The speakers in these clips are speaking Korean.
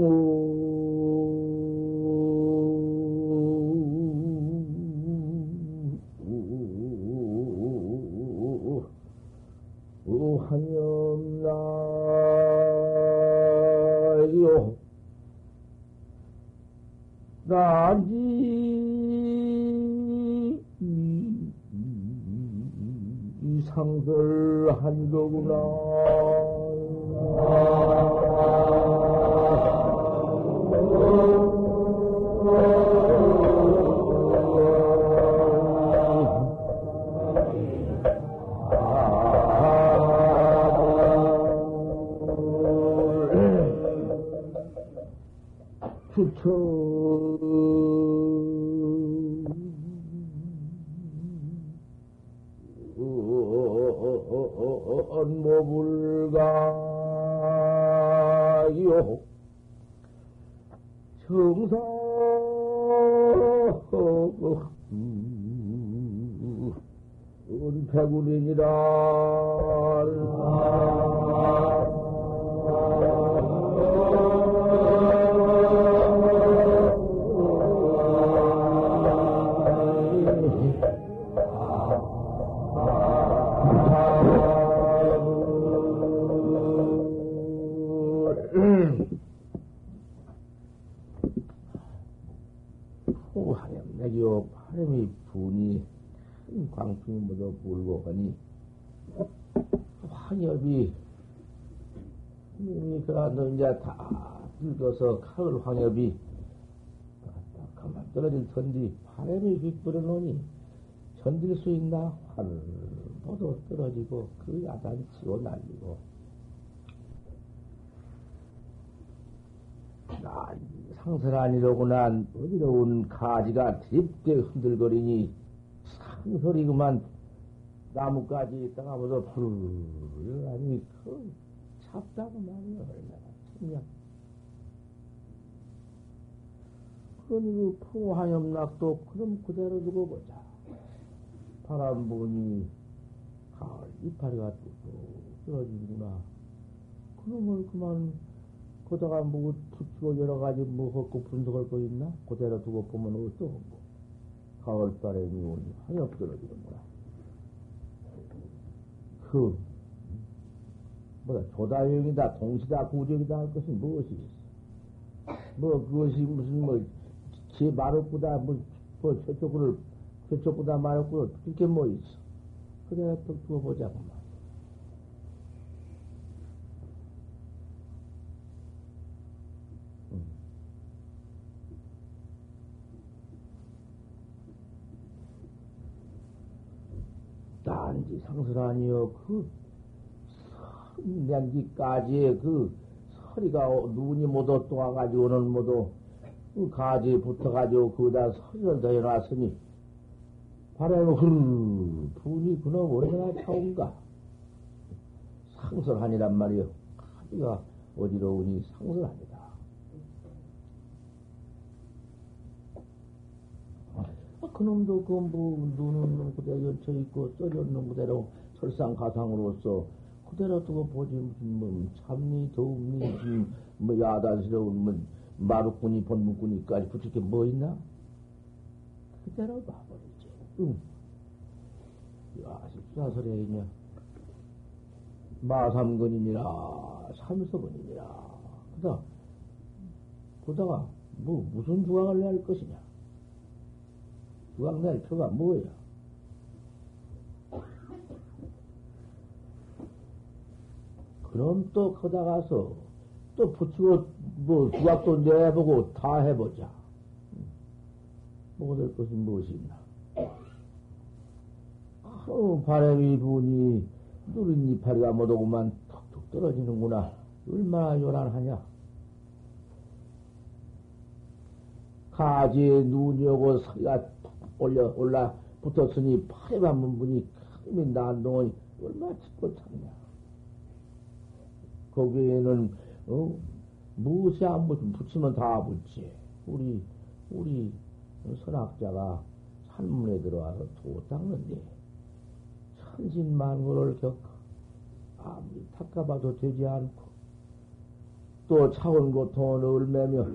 환 하염내기요 바람이 분이 광풍이 모두 불고 가니 황엽이 그러니까 너 이제 다 늙어서 가을 황엽이 가만 떨어질 텐디 바람이 휘뿌려 놓으니 견딜 수 있나? 활 모두 떨어지고 그 야단 치고 날리고. 나 상설아니로구나. 어지러운 가지가 딥게 흔들거리니 상설이 그만 나무까지 있다가 모두 푸르르 하니 그 찹다고 말이야 얼마나 청량 그러니 그 풍화염락도 그럼 그대로 두고 보자. 바람 부니 가을 이파리가 떨어지는구나 그러면 그만 거다가 뭐 툭툭 여러 가지 뭐 헛고 분석할 거 있나? 그대로 두고 보면 어떠고 뭐. 가을바람이 오니 하엽 떨어지는구나. 그, 뭐다, 조다형이다, 동시다, 구적이다 할 것은 무엇이 있어? 뭐, 그것이 무슨 뭐, 제 말없보다 뭐, 뭐, 저쪽을, 저쪽보다 말없고, 그게 뭐 있어? 그대로 또 두어 보자고만. 단지 상설아니요 그 선년기까지의 그 서리가 눈이 모두 떠와가지고는 모두 그 가지에 붙어가지고 거기다 서리를 더 해놨으니 바람이 흐르 분이 그놈 얼마나 차운가 상설하니란 말이요 가지가 어지러우니 상설합니다. 그놈도 그뭐 눈은 그대로 열쳐 있고 썰렸는 그대로 설상가상으로서 그대로 두고 보지 무슨 뭐 참니 더움니 무슨 뭐 야단스러운 뭐 마루꾼이 본문꾼이까지 붙일 게 뭐 있나? 그대로 봐버리지. 응. 야, 십사설에 마삼근이니라 삼서근이니라. 그다 그다가 뭐 무슨 주황을 낼 것이냐? 주황 낼 표가 뭐야? 그럼 또 거다 가서 또 붙이고 뭐 주각도 내보고 다 해보자. 뭐가 될 것은 무엇이 있나? 어, 바람이 부니 누린 이파리가 못오고만 툭툭 떨어지는구나. 얼마나 요란하냐? 가지에 눈이 오고 서리가 올려, 올라 붙었으니 파리만 문분이 크게 난동이 얼마나 짙고 참냐. 거기에는, 어, 무엇이 안 붙, 붙이면 다 붙지. 우리, 우리 선학자가 산문에 들어와서 도 닦는데, 천신만고를 겪어. 아무리 닦아봐도 되지 않고, 또 차원 고통을 얼매며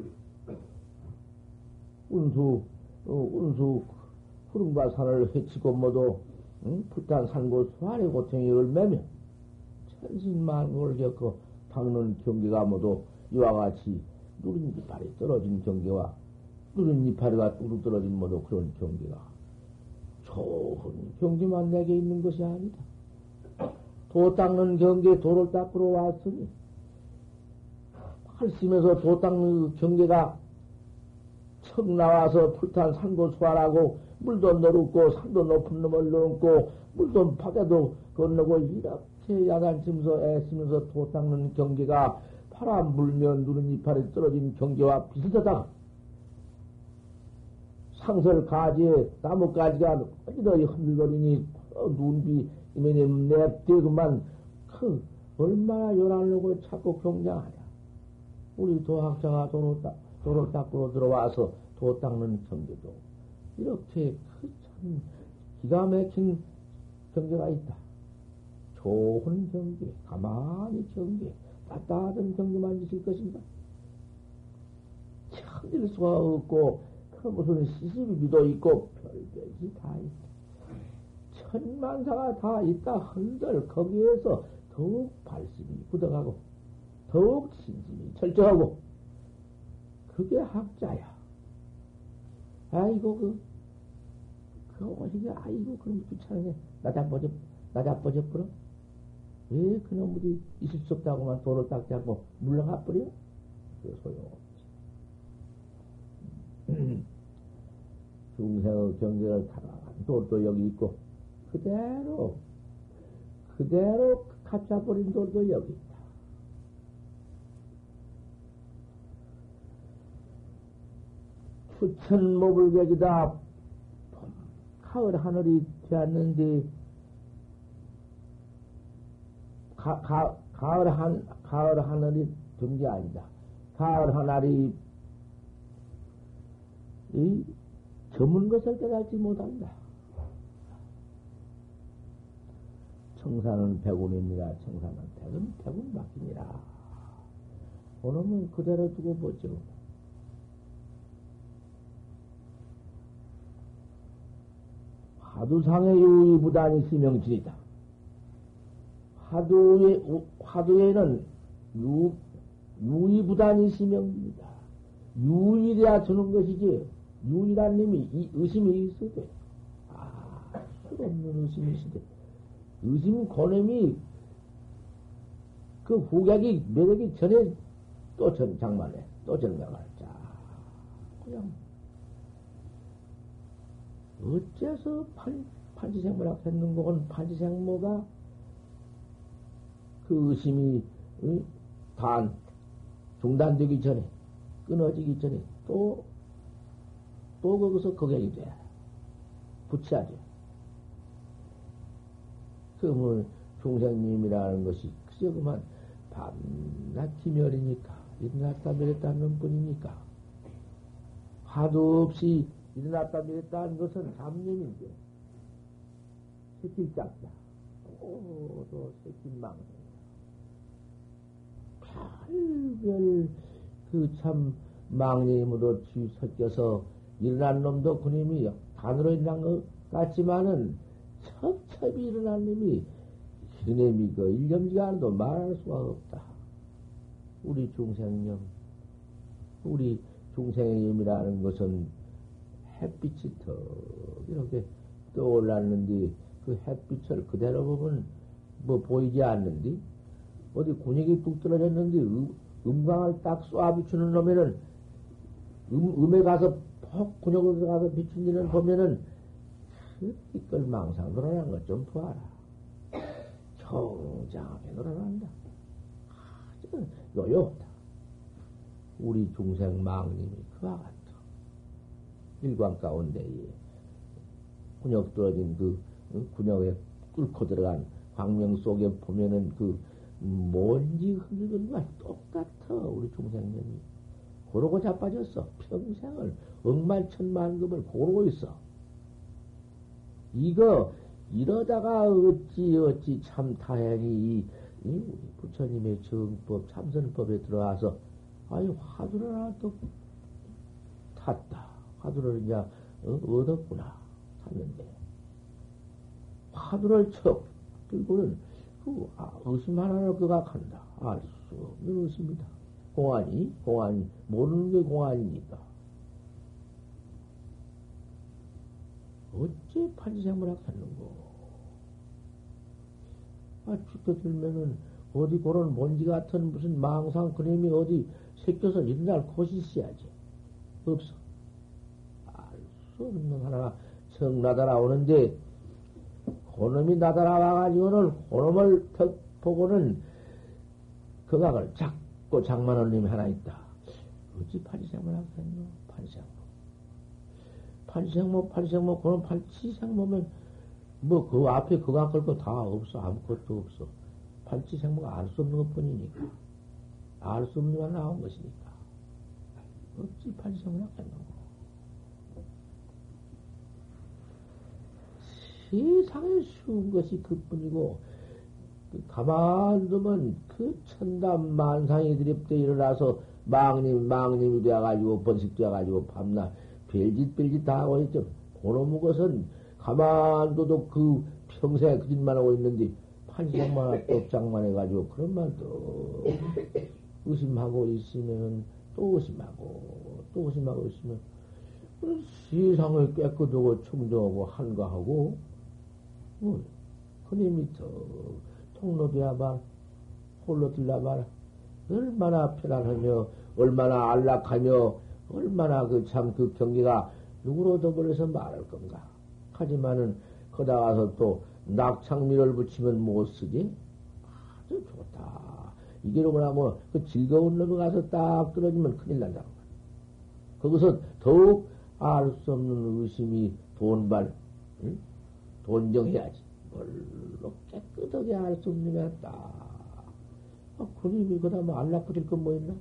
운수 어, 운수 푸른과 산을 헤치고 모두 응? 불탄 산고 수아의 고통이 얼매며 천신만고를 겪고 닦는 경계가 모두 이와 같이 누른 이파리 떨어진 경계와 누른 이파리가 뚝뚝 떨어진 모두 그런 경계가 좋은 경계만 내게 있는 것이 아니다. 도 닦는 경계 도를 닦으러 왔으니 할심에서 도 닦는 경계가 척 나와서 풀탄 산고 수활하고 물도 너롭고 산도 높은 놈을 넘고 물도 바다도 건너고 이렇게 야단치면서 애쓰면서 도 닦는 경계가 바람 불면 누른 이파리 떨어진 경계와 비슷하다. 상설 가지에 나뭇가지가 어디다 흔들거리니 어, 눈비 이면에 냅대고만 그 얼마나 요란하고 자꾸 경장하냐. 우리 도학자가 도로, 닦, 도로 닦으러 들어와서 도 닦는 경계도 이렇게 그참 기가 막힌 경계가 있다. 좋은 경계, 가만히 경계, 따뜻한 경계만 있을 것인가? 참일 수가 없고, 그 무슨 시시비비도 있고, 별것이 다 있다. 천만사가 다 있다 흔들 거기에서 더욱 발심이 굳어가고, 더욱 신심이 철저하고, 그게 학자야. 아이고, 그, 그 오시게, 아이고, 그럼 귀찮으네. 나자빠져, 나자빠져 버려? 왜 그놈들이 있을 수 없다고만 돌을 닦지 않고 물러가 버려? 그 소용없지. 중생의 경계를 돌도 여기 있고, 그대로, 그대로 갇혀버린 돌도 여기 있다. 추천 모불객이다. 가을 하늘이 되었는데, 가, 가, 가을 한, 가을 하늘이 된 게 아니다. 가을 하늘이, 이, 저문 것을 깨닫지 못한다. 청산은 백운입니다. 청산은 백은 백운 맡기니라. 오늘은 그대로 두고 보죠. 화두상의 유의 부단이 시명진이다. 화두에, 화두에는 유, 유의 부단이 시명입니다. 유의해야 주는 것이지, 유의란 님이 이 의심이 있어도, 아, 수 없는 의심이 있어도, 의심 고냄이 그 후객이 매력이 전에 또 전, 장만해, 또 전명할 자. 그냥, 어째서 판, 판지생모라 했는 거건 판지생모가 그 의심이 응? 단 중단되기 전에 끊어지기 전에 또 또 거기서 거격이 돼. 붙여야죠. 그뭐 중생님이라는 것이 그저 그만 밤낮 기멸이니까 일어났다 내렸다는 뿐이니까. 화도 없이 일어났다 내렸다는 것은 잡념인데 새끼 짝다. 또도 새끼 망 별별 그 참 망님으로 섞여서 일어난 놈도 그님이 단으로 일어난 것 같지만은 첩첩이 일어난 놈이 그님이 그 일념지가 않아도 말할 수가 없다. 우리 중생념, 우리 중생의 염이라는 것은 햇빛이 더 이렇게 떠올랐는데 그 햇빛을 그대로 보면 뭐 보이지 않는디? 어디 군역이 뚝 떨어졌는데 음, 음광을 딱 쏘아 비추는 놈에는 음, 음에 가서 퍽 군역으로 들어가서 비춘 일을 보면은 이걸 망상 늘어난 것 좀 보아라. 정장하게 늘어난다. 아주 요요없다. 우리 중생 망님이 그와 같다. 일광 가운데에 군역 떨어진 그 군역에 뚫고 들어간 광명 속에 보면은 그 뭔지 흔들는 거와 똑같아, 우리 중생님이. 고르고 자빠졌어. 평생을, 억만천만금을 고르고 있어. 이거, 이러다가 어찌, 어찌 참 다행히 이 이 부처님의 정법, 참선법에 들어와서, 아니, 화두를 하나 또 탔다. 화두를 이제 어, 얻었구나. 탔는데. 화두를 척 들고는 그 아, 의심 하나를 그각한다. 알 수 없는 의심이다. 공안이, 공안이, 모르는 게 공안이니까. 어째 판지생물학 하는고? 아, 죽게 들면은, 어디 그런 먼지 같은 무슨 망상 그림이 어디 새겨서 일어날 곳이 있어야지. 없어. 알 수 없는 하나가 정 나타나오는데, 그놈이 나타나와가지고는, 그놈을 턱 보고는, 그각을 작고 장만한 놈이 하나 있다. 어찌 판지생물학 하노? 판지생 물. 판생모, 판생모, 그런 판치생모면, 뭐, 그 앞에 그가 걸고 다 없어. 아무것도 없어. 판치생모가 알 수 없는 것 뿐이니까. 알 수 없는 건 나온 것이니까. 어찌 판치생모를 하겠노? 세상에 쉬운 것이 그 뿐이고, 그 가만 두면 그 천담 만상이 드립대 일어나서 망님, 망님이 되어가지고, 번식 되어가지고, 밤낮, 별짓 별짓 다 하고 있죠. 그놈의 것은 가만둬도 그 평생에 그 짓만 하고 있는데 판시장만 또장만 해가지고 그런 말도 의심하고 있으면 또 의심하고 또 의심하고 있으면 세상을 깨끗하고 청정하고 한가하고 뭐 그님이 더 통로되야말 홀로 들라말 얼마나 편안하며 얼마나 안락하며 얼마나 그 참그 경계가 누구로 더불어서 말할 건가. 하지만은 거다 가서 또 낙창미를 붙이면 못 쓰지? 아주 좋다. 이게로구나 뭐, 그 즐거운 놈이 가서 딱 떨어지면 큰일 난다고. 거기서 더욱 알 수 없는 의심이 돈발, 응? 돈정해야지. 뭘로 깨끗하게 알수게 딱. 아, 그림이 그다 뭐 안락거릴 건 뭐 있나?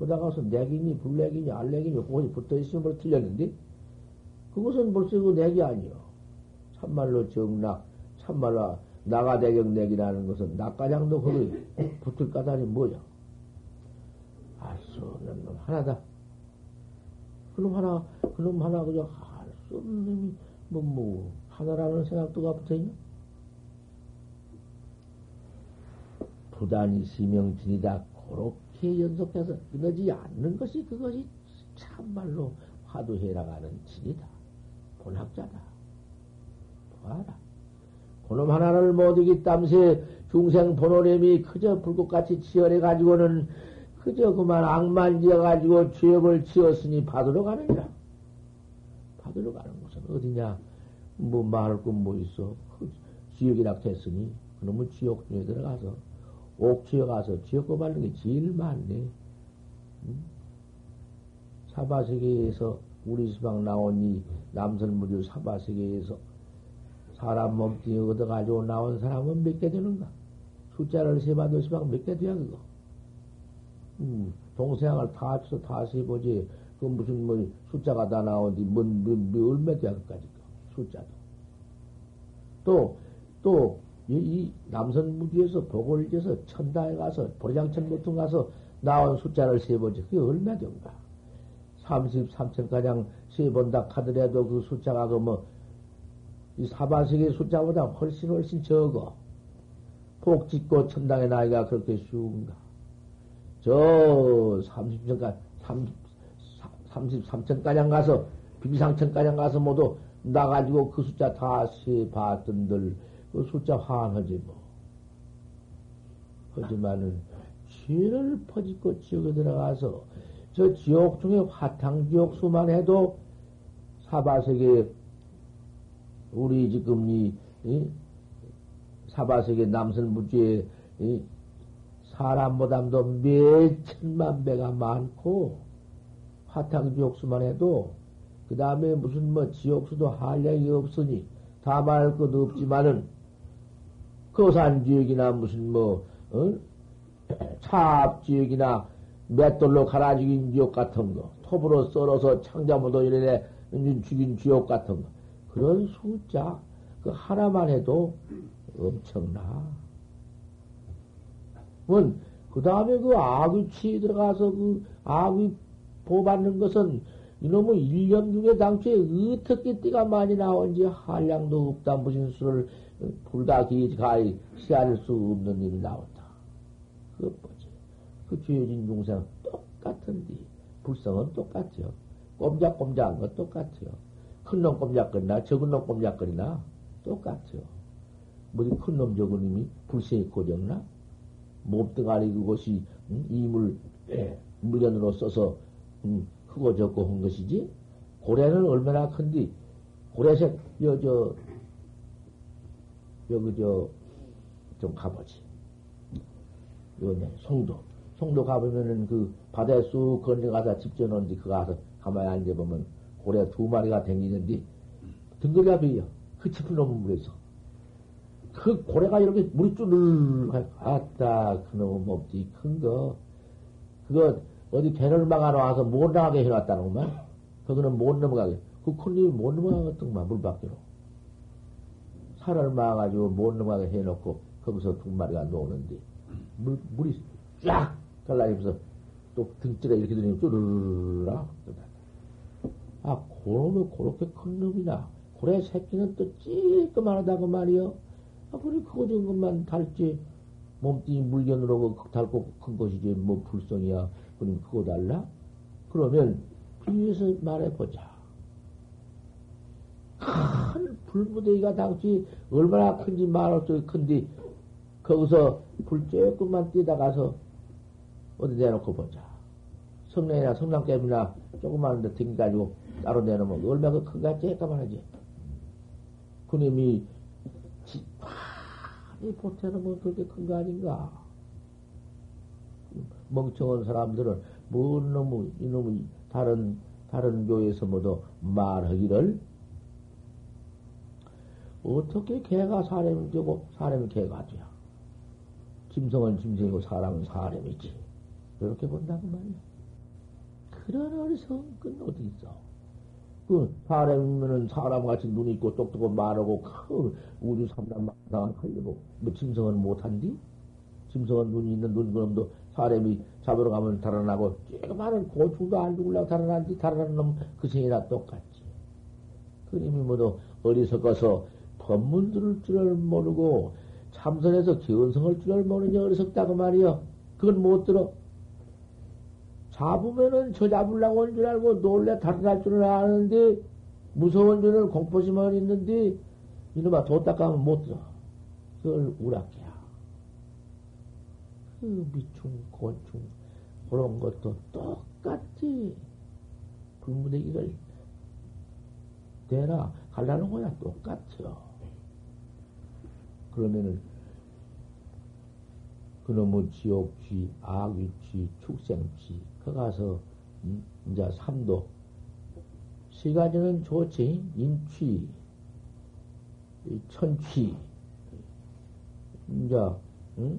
거다가서 내기니 불내기니 알내기니 그것이 붙어 있으면 뭘 틀렸는데 그것은 벌써 그 내기 아니요. 참말로 정락, 참말로 나가대경 내기라는 것은 낙가장도 거기 붙을 까다니 뭐야? 알수 없는 놈 하나다. 그놈 하나, 그놈 하나 그저 알수 없는 놈이 뭐, 뭐, 하나라는 생각도 가 붙어 있냐? 부단히 시명진이다. 고록 이렇게 연속해서 끊어지지 않는 것이 그것이 참말로 화두해라가는 진이다. 본학자다. 봐라. 그놈 하나를 못 이기 땀새 중생 본호렘이 그저 불꽃같이 치열해 가지고는 그저 그만 악만 지어가지고 죄업을 지었으니 받으러 가느니라. 받으러 가는 곳은 어디냐? 뭐 말할 건뭐 있어? 그 지옥이라 했으니 그놈은 지옥 중에 들어가서 옥지에 가서 지옥고 밟는 게 제일 많네. 응? 사바세계에서 우리 수방 나온 이 남선무류 사바세계에서 사람 몸뚱이 얻어가지고 나온 사람은 몇 개 되는가? 숫자를 세봐도 시방 몇 개 돼야 그거? 음, 동생을 다 합쳐서 다 세보지. 그 무슨 뭐 숫자가 다 나오는데 뭔, 뭔, 뭐, 얼마 돼야 그까지 숫자도. 또, 또, 이 남선 무기에서 복을 지어서 천당에 가서 보리장천 보통 가서 나온 숫자를 세보지 그게 얼마 된가? 33천 가량 세본다 하더라도 그 숫자가 그뭐 이 사바세계 숫자보다 훨씬 훨씬 적어. 복 짓고 천당의 나이가 그렇게 쉬운가? 저 30천가 33천 가량 가서 비상천 가량 가서 모두 나가지고 그 숫자 다 세봤던들 그 숫자 화하지 뭐. 하지만은 죄를 퍼짓고 지옥에 들어가서 저 지옥 중에 화탕 지옥 수만 해도 사바세계 우리 지금 이, 이 사바세계 남선부지에 이 사람보다도 몇 천만 배가 많고 화탕 지옥 수만 해도 그 다음에 무슨 뭐 지옥수도 한량이 없으니 다 말할 것도 없지만은 거산 지역이나 무슨 뭐, 어? 차압 지역이나 맷돌로 갈아 죽인 지역 같은 거, 톱으로 썰어서 창자모도 이래 죽인 지역 같은 거, 그런 숫자, 그 하나만 해도 엄청나. 그 다음에 그 아귀치 들어가서 그 아귀 보받는 것은 이놈의 일년 중에 당초에 어떻게 띠가 많이 나온지 한량도 없다 무슨 수를 불다 기가히 시할 수 없는 일이 나온다. 그것 뭐지? 그 죄진 중생 똑같은데 불성은 똑같아요. 꼼짝꼼짝한 건 똑같아요. 큰 놈 꼼짝거리나 적은 놈 꼼짝거리나 똑같아요. 뭐지 큰놈 적은 놈이 불성이 고정나? 몸뚱아리 그것이 음? 이물 예, 물건으로 써서 음, 크고 적고 한 것이지 고래는 얼마나 큰디 고래색 여저 여기 저 좀 가보지. 요네 송도. 송도 가보면은 그 바다에 쑥 건너가서 집져놓은지 그거 가서 가만히 앉아보면 고래 두 마리가 댕기는데 비어 그 짚은 놈 물에서 그 고래가 이렇게 물이 쭈르 아따 그놈 몸띠 큰거. 그거 어디 배를 막아놓아서 못 나가게 해놨다는구만. 거기는 못 넘어가게. 그큰 놈이 못 넘어가겠더구만 물 밖으로 살을 막아가지고 못 넘어가게 해놓고 거기서 두 마리가 노는데 물, 물이 쫙 갈라지면서 또 등줄에 이렇게 들리면 쭈르르라 아 그놈이 그렇게 큰 놈이나 고래 새끼는 또 찔끔하다고 말이요 아, 그래, 그거 된 것만 달지. 몸뚱이 물견으로 그 닳고 큰 것이지, 뭐, 불성이야. 그럼 그거 달라? 그러면, 비유해서 말해보자. 큰 불무대기가 당시 얼마나 큰지 말할 수 큰데, 거기서 불 조금만 뛰다 가서 어디 내놓고 보자. 성내나 성남깨비나 조그마한 데 댕겨가지고 따로 내놓으면 얼마나 큰가 쬐까만 하지. 그놈이 이 보태는 뭐 그렇게 큰 거 아닌가? 멍청한 사람들은 뭔 놈의, 이놈의 다른, 다른 교회에서 모두 말하기를 어떻게 개가 사람이 되고 사람이 개가 돼야. 짐승은 짐승이고 사람은 사람이지. 이렇게 본다고 말이야. 그런 어리석은 건 어디 있어? 그 사람이면은 사람같이 눈 있고 똑똑하고 말하고 그 우주 삼단 망상을 하려고 뭐 짐승은 못한디? 짐승은 눈이 있는 눈 그놈도 사람이 잡으러 가면 달아나고 조그마한 고충도 안 죽으려고 달아난디 달아나는 놈 그 생이나 똑같지. 그님이 뭐도 어리석어서 법문 들을 줄을 모르고 참선해서 기원성을 줄을 모르니 어리석다고 말이여. 그건 못 들어. 잡으면은 저 잡으려고 온 줄 알고 놀래 달아날 줄은 아는데 무서운 줄은 공포심만 있는데 이놈아 도 닦아면 못 들어. 그걸 우락해야. 그 미충, 곤충, 그런 것도 똑같지. 불무대기를 대나 갈라는 거야 똑같죠. 그러면은 그놈의 지옥쥐, 악귀쥐, 축생쥐, 그 가서, 음, 이제 삼도. 세 가지는 좋지. 인취, 천취. 이제, 응?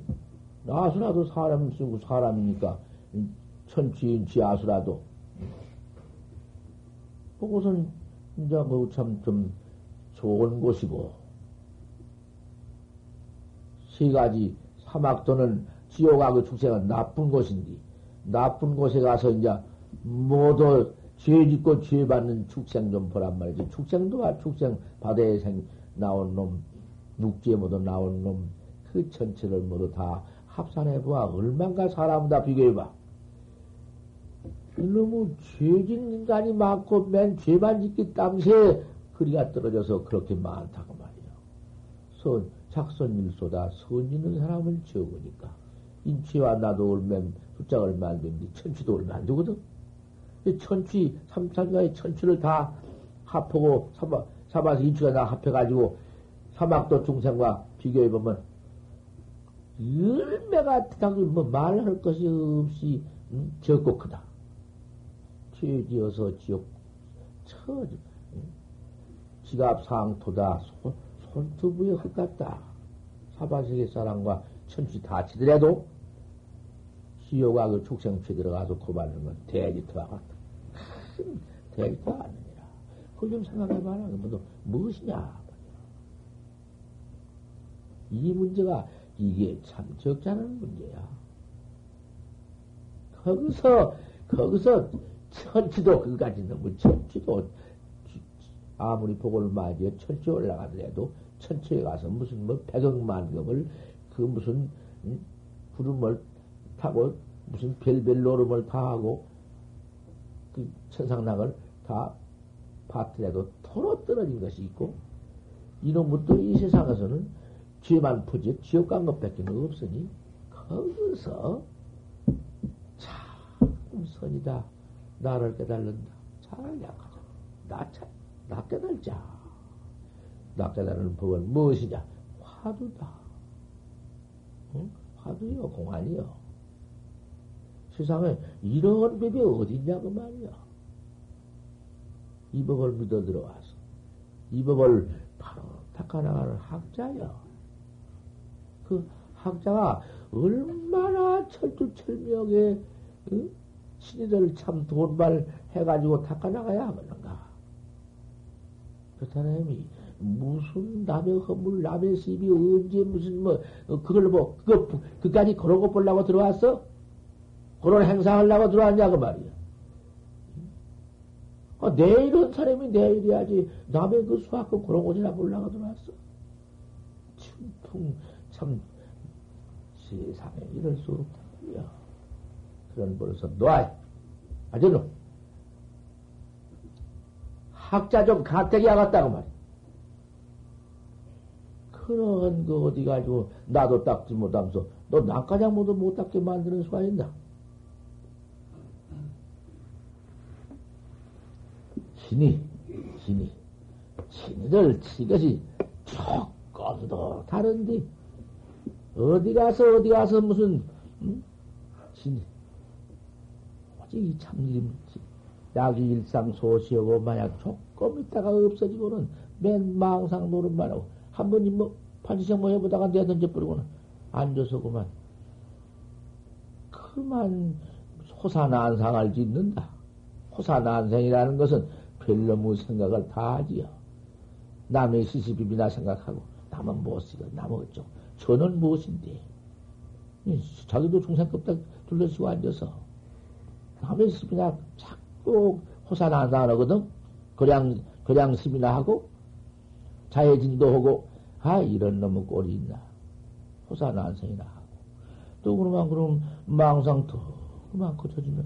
아수라도 사람 쓰고 사람이니까, 천취, 인취, 아수라도. 그것은, 이제, 뭐, 참, 좀, 좋은 곳이고, 세 가지, 사막도는 지옥하고 축생은 나쁜 곳인데, 나쁜 곳에 가서 이제 모두 죄 짓고 죄 받는 축생 좀 보란 말이지. 축생도 아, 축생 바다에 생, 나온 놈, 육지에 모두 나온 놈, 그 전체를 모두 다 합산해 보아. 얼만가 사람 다 비교해 봐. 이놈의 죄진 인간이 많고 맨 죄만 짓기 땀새 그리가 떨어져서 그렇게 많다고 말이야. 선, 작선일소다. 선 있는 사람은 적으니까. 인치와 나도 얼면 숫자 얼마 안 되는데 천취도 얼마 안 되거든. 천취, 삼천가의 천취를 다 합하고 삼아, 삼아서 인치가 다 합해가지고 사막도 중생과 비교해 보면 열매가 당연히 뭐 말할 것이 없이 응? 적고 크다. 죄지어서 지옥 처 응? 지갑 상토다 손, 손투부에 흙 같다. 사바세계 사람과 천취 다 치더라도 지옥아 그 축생취 들어가서 고받는 건 대지터와 같다. 큰 대지터 아니니라. 그걸 좀 생각해봐라. 뭐, 무엇이냐. 이 문제가 이게 참 적잖은 문제야. 거기서, 거기서 천지도 그까지 너무 천지도 아무리 복을 맞이해 천지 올라가더라도 천지에 가서 무슨 뭐 백억만금을 그 무슨 음? 구름을 타고 무슨 별별 노름을 다 하고 그 천상락을 다 봤더라도 토로 떨어진 것이 있고 이놈은 또이 세상에서는 죄만 푸지 지옥 간 것밖에 없으니 거기서 참 선이다. 나를 깨달는다. 잘 약하자 나, 참, 나 깨달는 법은 무엇이냐 화두다 응? 화두요 공안이요 세상에 이런 법이 어딨냐고 말이야. 이 법을 믿어 들어와서 이 법을 바로 닦아나가는 학자야. 그 학자가 얼마나 철두철미하게 응? 신이들 참 돈발 해가지고 닦아나가야 하겠는가. 그 사람이 무슨 남의 허물, 남의 시비 언제 무슨 뭐 그걸 뭐 그거 그까지 그런 거 보려고 들어왔어? 그런 행사하려고 들어왔냐고 말이야. 아, 내일은 사람이 내일이야지. 남의 그 수학금 그런 곳이나 보려고 들어왔어. 춘풍, 참, 세상에 이럴 수 없단 말이야. 그런 벌써 놔. 아주 너. 학자 좀 가택이 하갔다고 말이야. 그런 거 어디 가지고 나도 닦지 못하면서 너 나가장 모두 못 닦게 만드는 수가 있나? 신이, 신이, 신이를 이것이 조금도 다른데, 어디 가서, 어디 가서 무슨, 음? 신이, 오직 이 참일임, 약이 일상 소시하고 만약 조금 있다가 없어지고는 맨 망상 노릇만 하고, 한 번이 뭐, 판지생 뭐 해보다가 내던져 버리고는 앉아서 그만, 그만 호사난상을 짓는다. 호사난생이라는 것은 별로무 생각을 다 하지요. 남의 시시비비나 생각하고, 남은 무엇이고, 남은 어쩌고. 저는 무엇인데? 자기도 중생급딱 둘러쓰고 앉아서, 남의 시비나 자 꾸 호산한다 하거든? 그냥, 그냥 시비나 하고, 자해진도 하고, 아, 이런 놈의 꼴이 있나. 호산한생이나 하고. 또 그러면, 그럼, 망상 더, 그만 거쳐지면,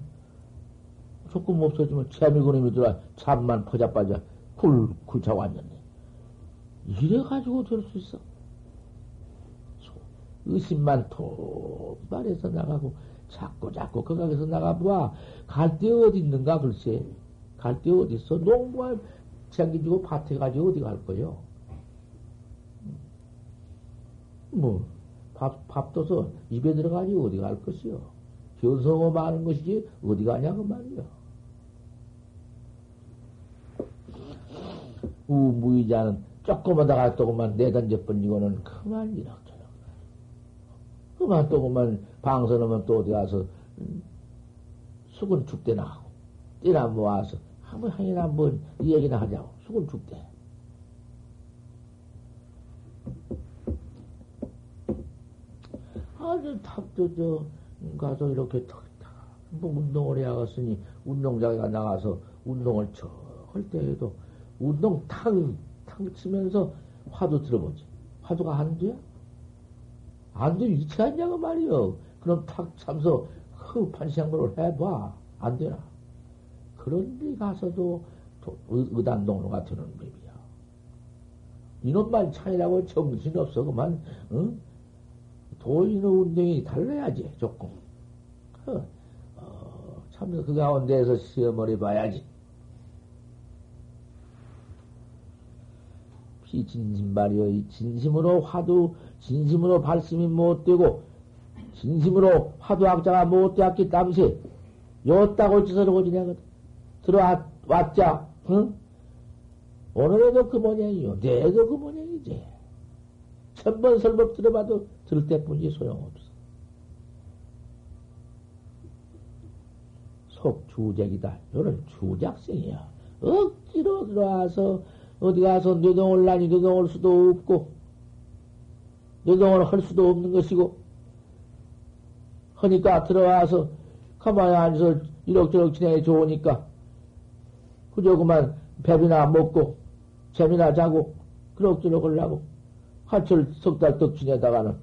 조금 없어지면 재미그놈이 들어 잠만 퍼자 빠져 굴굴 자고 앉았네. 이래가지고 될 수 있어. 의심만 도발해서 나가고 자꾸 자꾸 거기서 나가보아. 갈데 어디 있는가 글쎄. 갈 데 어디 있어? 농부가 챙기주고 밭에 가지고 어디 갈 거요? 뭐 밥, 밥 떠서 입에 들어가지 어디 갈 것이요? 견성어 많은 것이지 어디 가냐고 말이요. 우무의자는 조금하다가 조금만 내던져 번지고는 그만 이락저락. 그만 조금만 방선하면 또 어디 가서 음, 수군 축대나 하고 띠나 모아서 한번 한이나 한번 얘기나 하자고 수군 축대. 아주 탑도 저 가서 이렇게 뭐 운동을 해야겠으니 운동장에 나가서 운동을 척할 때에도 운동 탕, 탕 치면서 화두 들어보지. 화두가 안 돼? 안 돼, 이치 않냐고 말이요. 그럼 탁 참서 그 판시장물을 해봐. 안 되나? 그런 데 가서도 의단동로가 되는 법이야. 이놈만 차이라고 정신 없어. 그만, 응? 도인의 운동이 달라야지, 조금. 어, 어, 참, 그 가운데에서 시험을 해봐야지. 이 진심 말이여, 이 진심으로 화두, 진심으로 발심이 못되고, 진심으로 화두학자가 못되었기 땀시, 요따고 짓을 고지냐거든. 들어왔자, 응? 오늘에도 그 모양이요. 내도 그 모양이지. 천번 설법 들어봐도 들을 때뿐이지 소용없어. 속 주작이다. 이런 주작생이야. 억지로 들어와서 어디 가서 뇌동을 나니 뇌동을 수도 없고, 뇌동을 할 수도 없는 것이고, 하니까 들어와서 가만히 앉아서 이럭저럭 지내 좋으니까 그저 그만 밥이나 먹고 재미나 자고 그럭저럭 하려고 하철 석달 떡 지내다가는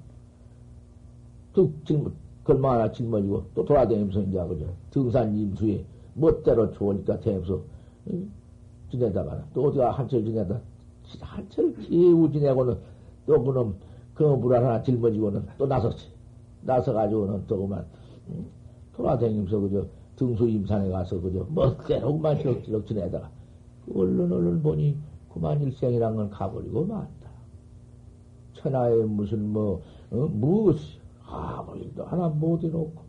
뚝 짊, 하나 짊어지고 또 돌아다니면서 이제 그저 등산 임수에 멋대로 좋으니까 대면서 응? 지내다가는 또 어디가 한철 지내다 한철 기우 지내고는 또 그놈 그물 하나 짊어지고는 또 나섰지 나서가지고는 또 그만 응? 돌아다니면서 그저 등수 임산에 가서 그저 멋대로 그만 지럭지럭 지내다가 얼른 얼른 보니 그만 일생이란 건 가버리고 만다. 천하에 무슨 뭐 어? 무엇이 아무 일도 하나 못 해놓고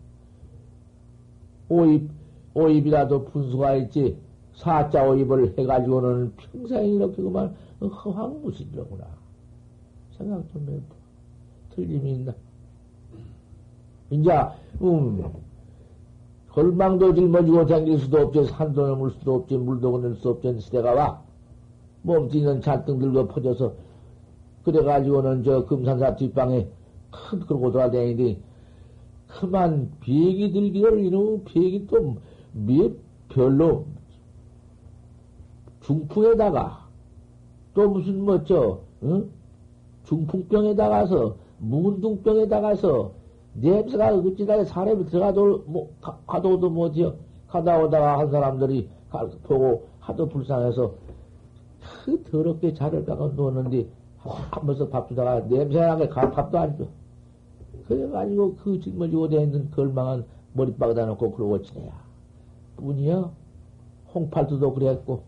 오입 오입이라도 분수가 있지 사자 오입을 해가지고는 평생 이렇게 그만 허황무신이로구나 생각 좀 해봐 틀림이 있나 이제 음 걸망도 짊어지고 다길 수도 없지 산도 넘을 수도 없지 물도 건널 수 없지 시대가 와 몸뚱이는 잔뜩 늙어 퍼져서 그래가지고는 저 금산사 뒷방에 큰 끌고 돌아다니니 그만 비행기 들기를 이놈 비행기 또몇 별로 중풍에다가 또 무슨 뭐죠 응? 중풍병에다가서 문둥병에다가서 냄새가 어찌나 사람이 들어가도 뭐 가, 가도 못이요 가다 오다가 한 사람들이 가, 보고 하도 불쌍해서 그 더럽게 자를 누웠는데 한 번서 밥 주다가 냄새나게 밥도 안 줘. 그래가지고 그 짊어지고 다니는 걸망한 머리박에다 놓고 그러고 지내야. 뿐이요. 홍팔두도 그랬고,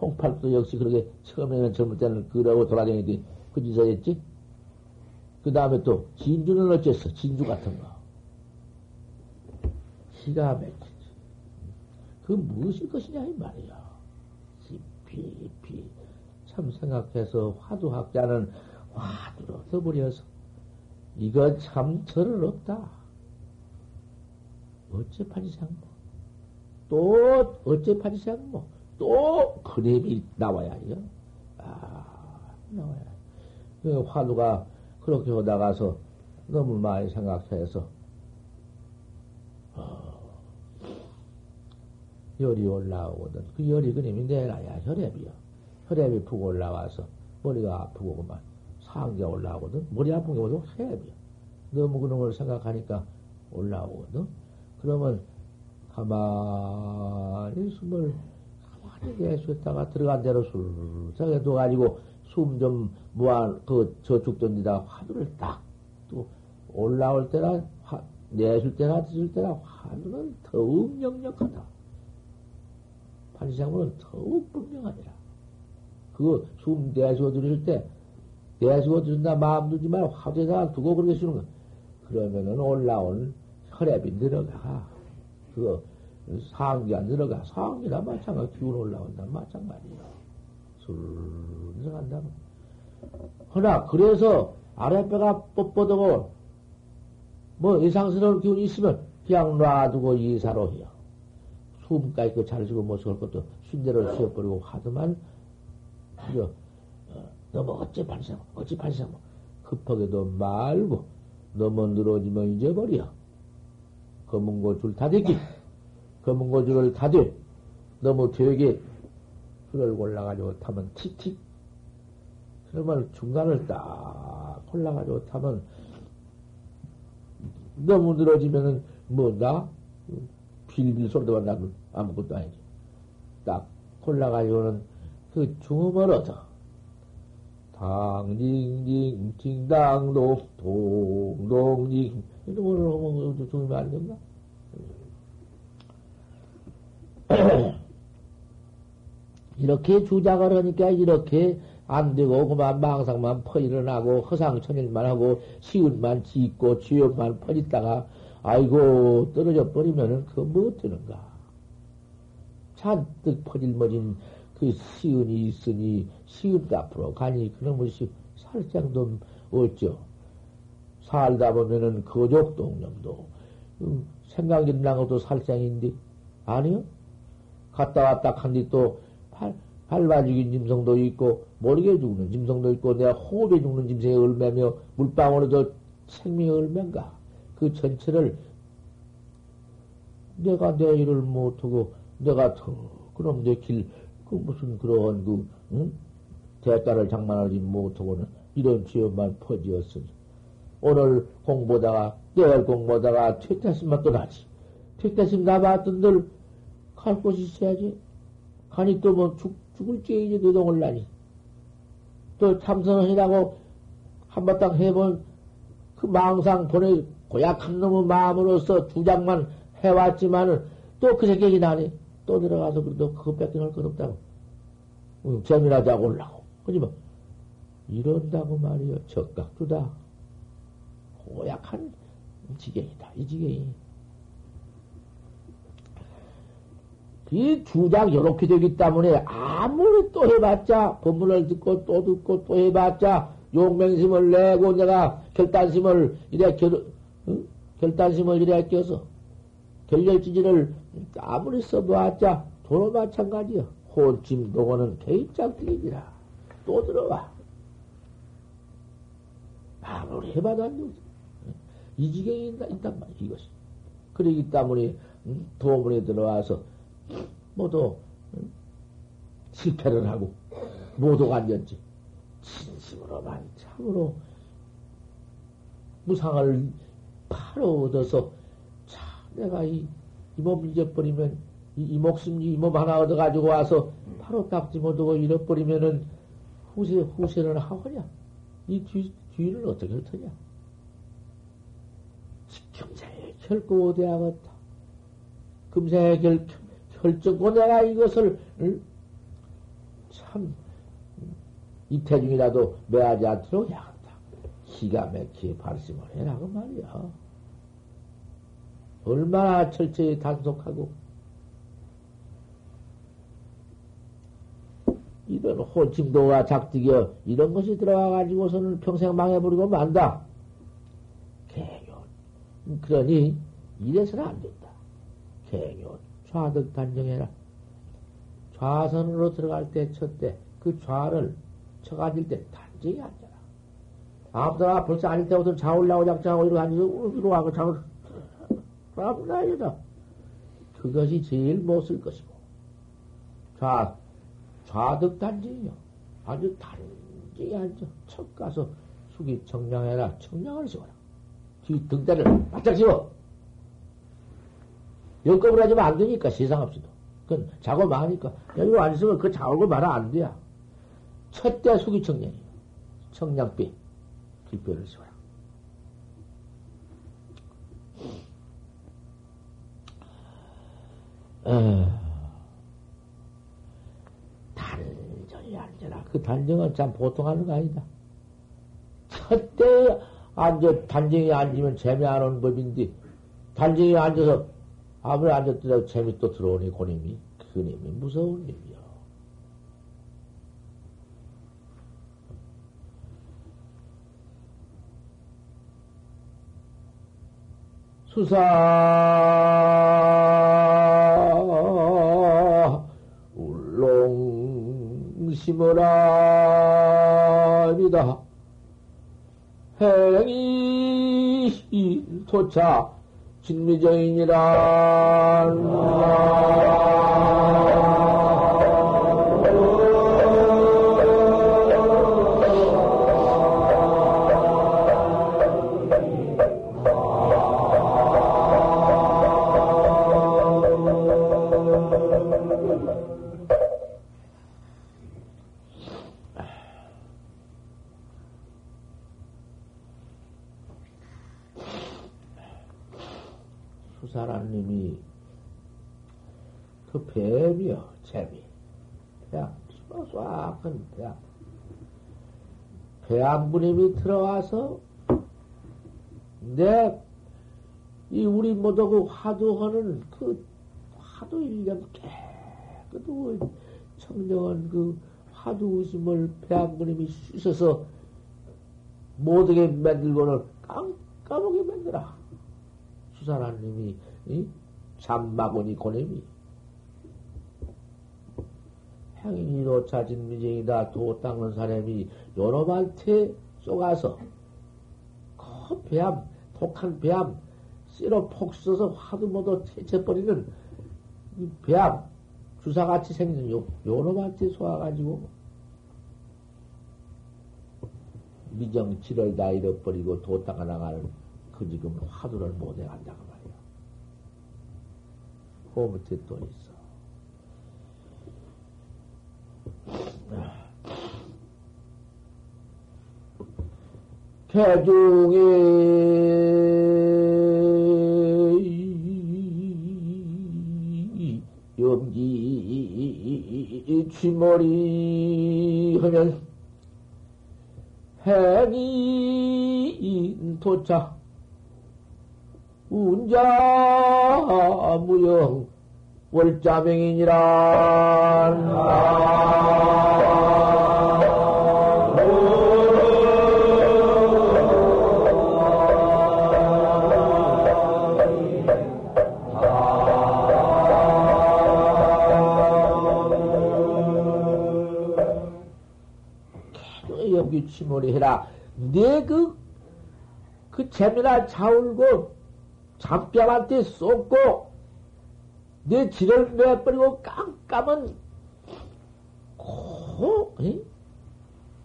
홍팔두도 역시 그렇게 처음에는 젊을 때는 그러고 돌아다니더니 그 했지? 그 다음에 또 진주는 어째서 진주 같은 거. 기가 막히지. 그 무엇일 것이냐, 이 말이야. 깊이, 참 생각해서 화두학자는 화두로 써버려서 이거 참 저를 없다. 어째 파지상모? 또 어째 파지상모? 또 그림이 나와야요. 아 나와야. 그 화두가 그렇게 오다가서 너무 많이 생각해서 어, 열이 올라오거든. 그 열이 그림이 내놔야 혈압이요. 혈압이 푹 올라와서 머리가 아프고 그만 상기가 올라오거든. 머리 아픈 게 뭐죠? 혈압이요. 너무 그런 걸 생각하니까 올라오거든. 그러면 가만히 숨을 가만히 내쉬었다가 들어간 대로 술썩해 둬가지고 숨좀 무한 그 저축 던지다 화두를 딱 또 올라올 때나 화, 내쉴 때나 드실 때나 화두는 더욱 역력하다. 판시장은 더욱 분명하니라. 그 숨 내쉬어 들으실 때 내쉬어 들은다 마음 두지 말고 화두에다가 두고 그렇게 쓰는 거. 그러면은 올라온 혈압이 늘어가. 그거 상기가 늘어가. 상기나 마찬가지 기운 올라온다. 마찬가지야. 술 들어간다. 허나 그래서 아랫배가 뻣뻣하고 뭐 이상스러운 기운이 있으면 그냥 놔두고 이사로 해요. 숨까지 그잘 쉬고 못 쉬을 것도 쉰대로 쉬어버리고 하더만 그저 어, 너무 어째 발생 어째 발생 급하게도 말고 너무 늘어지면 잊어버려. 검은 고줄 다대기. 검은 고줄을 다대. 너무 되게 그걸 골라가지고 타면 틱틱. 그러면 중간을 딱 골라가지고 타면 너무 늘어지면은 뭐나 빌빌 소리도 나도 아무것도 아니지. 딱 골라가지고는 그 중음을 얻어. 당징징 징당동 동동징 거를 하면 중음이 안 된다. 이렇게 주작을 하니까 이렇게 안 되고 그만 망상만 퍼 일어나고 허상천일만 하고 시운만 짓고 지연만 퍼있다가 아이고 떨어져 버리면은 그뭐 어쩌는가 잔뜩 퍼질머진 그 시운이 있으니 시운 앞으로 가니 그놈의 시 살짝도 없죠. 살다 보면은 거족 동념도 음, 생각이 난 것도 살짝인데 아니요. 갔다 왔다 한뒤 또 밟아 죽인 짐승도 있고 모르게 죽는 짐승도 있고 내가 호흡에 죽는 짐승이 얼마며 물방울에도 생명이 얼마인가 그 전체를 내가 내 일을 못하고, 내가 더, 그럼 내 길, 그 무슨 그런 그, 응? 대가를 장만하지 못하고는 이런 죄만 퍼지었으니. 오늘 공부다가, 내일 공부다가 퇴퇴심만 떠나지. 퇴퇴심 남았던들 갈 곳이 있어야지. 가니 또 뭐 죽, 죽을 죄이지 노동을 나니. 또 참선을 해라고 한바탕 해본 그 망상 보내 고약한 놈의 마음으로서 주장만 해왔지만은 또 그 생각이 나네. 또 들어가서 그래도 그거 뺏겨놓을 건 없다고. 응, 재미나도 하고 올라고. 그지 뭐. 이런다고 말이요. 적각주다. 고약한 지경이다. 이 지경이. 이 주작 이렇게 되기 때문에 아무리 또 해봤자 법문을 듣고 또 듣고 또 해봤자 용맹심을 내고 내가 결단심을 이래 결, 응? 결단심을 이래 껴서 결렬지지를 아무리 써봤자 도로 마찬가지야. 혼침 도고는 개입작등이니라. 또 들어와. 아무리 해봐도 안 되지. 이 지경이 있단 말이야, 이것이. 그러기 때문에, 도문에 들어와서 모두 실패를 하고 모두가 앉았지. 진심으로만 참으로 무상을 바로 얻어서 참 내가 이, 이몸 잊어버리면 이, 이 목숨 이 몸 하나 얻어가지고 와서 바로 닦지 못하고 잃어버리면은 후세 후세는 하거냐? 이 뒤, 뒤를 어떻게 할 터냐? 금생에 결코 어디하겠다. 금생에 결, 결정고 내가 이것을 응? 참 이태중이라도 매하지 않도록 해야한다. 기가 막히게 발심을 해라고 말이야. 얼마나 철저히 단속하고 이런 호칭도와 작득이여 이런 것이 들어와 가지고서는 평생 망해버리고 만다. 개교. 그러니 이래서는 안 된다. 개교 좌득 단정해라. 좌선으로 들어갈 때, 첫 때, 그 좌를 쳐가질 때 단정히 앉아라. 아무나 벌써 앉을 때부터 좌올라고 작정하고 이러고 앉아서 이러고 하고 좌을 아무나이다. 그것이 제일 못 쓸 것이고. 좌, 좌득 단정이요. 아주 단정히 앉아. 척 가서 숙이 청량해라. 청량을 세워라. 뒤 등대를 바짝 지워. 역겁을 하지면 안 되니까, 세상 없이도. 그건 작업 많으니까. 여기로 앉으면 그 작업을 말아 안 돼야. 첫대 숙이 청량이에요. 청량비. 길뼈를 세워라. 어, 단정히 앉아라. 그 단정은 참 보통 하는 거 아니다. 첫대 앉아, 단정히 앉으면 재미 안 오는 법인데, 단정히 앉아서 아무리 앉았더라도 재미 또 들어오니 고님이 그님이 무서운 일이요. 수사 울롱심어랍니다. 행이 도차 진미정이니 사라님이 그 뱀이요, 재미. 배암, 쏴큰 배암. 배암부님이 들어와서 내, 이 우리 모두 그 화두하는 그 화두 일념 깨끗하고 청정한 그 화두 의심을 배암부님이 씻어서 못하게 만들고는 깜깜하게 만들어. 수사라님이 잠마고니 고냄이. 행인이로 찾은 미쟁이다 도 닦는 사람이 여러한테 쏘가서 그 배암 독한 배암 쇠로 폭 써서 화두 모두 채쳐버리는 배암 주사같이 생긴 요, 요놈한테 쏘아가지고 미정 치를 다 잃어버리고 도타가 나가는 그 지금 화두를 못 해 간다고 말이야. 그 밑에 또 있어. 개중에 염지 취머리 하면 행인 도착 운자 무영 월자명이니라 여기 치몰이 해라. 내 그, 그 재미나 자울고, 잡뼈한테 쏟고, 내 지를 내버리고 깜깜은 고, 에?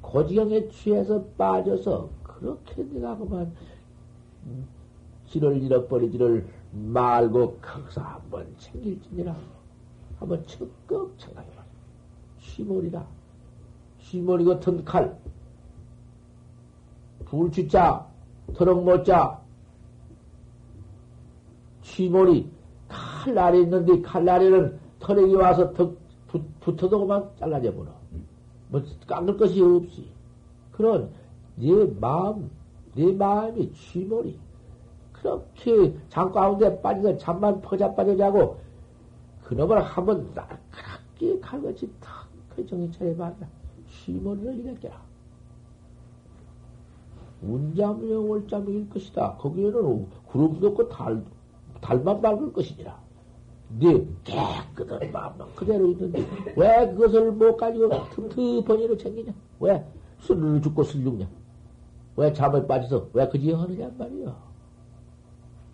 고지경에 취해서 빠져서 그렇게 내가 그만 지를 잃어버리지를 말고 거기서 한번 챙길지니라 한번 적극 생각해봐. 취몰이라. 취몰이 같은 칼. 불취자, 터럭모자, 취몰이 칼날이 있는데 칼날이는 털에게 와서 턱 붙, 붙어도 그만 잘라져 버려. 뭐 깎을 것이 없이. 그런 네 마음, 네 마음이 취몰이 그렇게 잠 가운데 빠져서 잠만 퍼자 빠져 자고 그놈을 한번 날카롭게 칼같이 탁 정신 차려봐라. 취몰이를 일으켜라. 운자무영 월자무일 것이다. 거기에는 구름도 없고 달, 달만 밟을 것이니라. 네 깨끗한 마음만 그대로 있는데 왜 그것을 못 가지고 틈틈한 일을 챙기냐? 왜 술을 죽고 술 죽냐? 왜 잠에 빠져서 왜 그지 하느냐 말이야.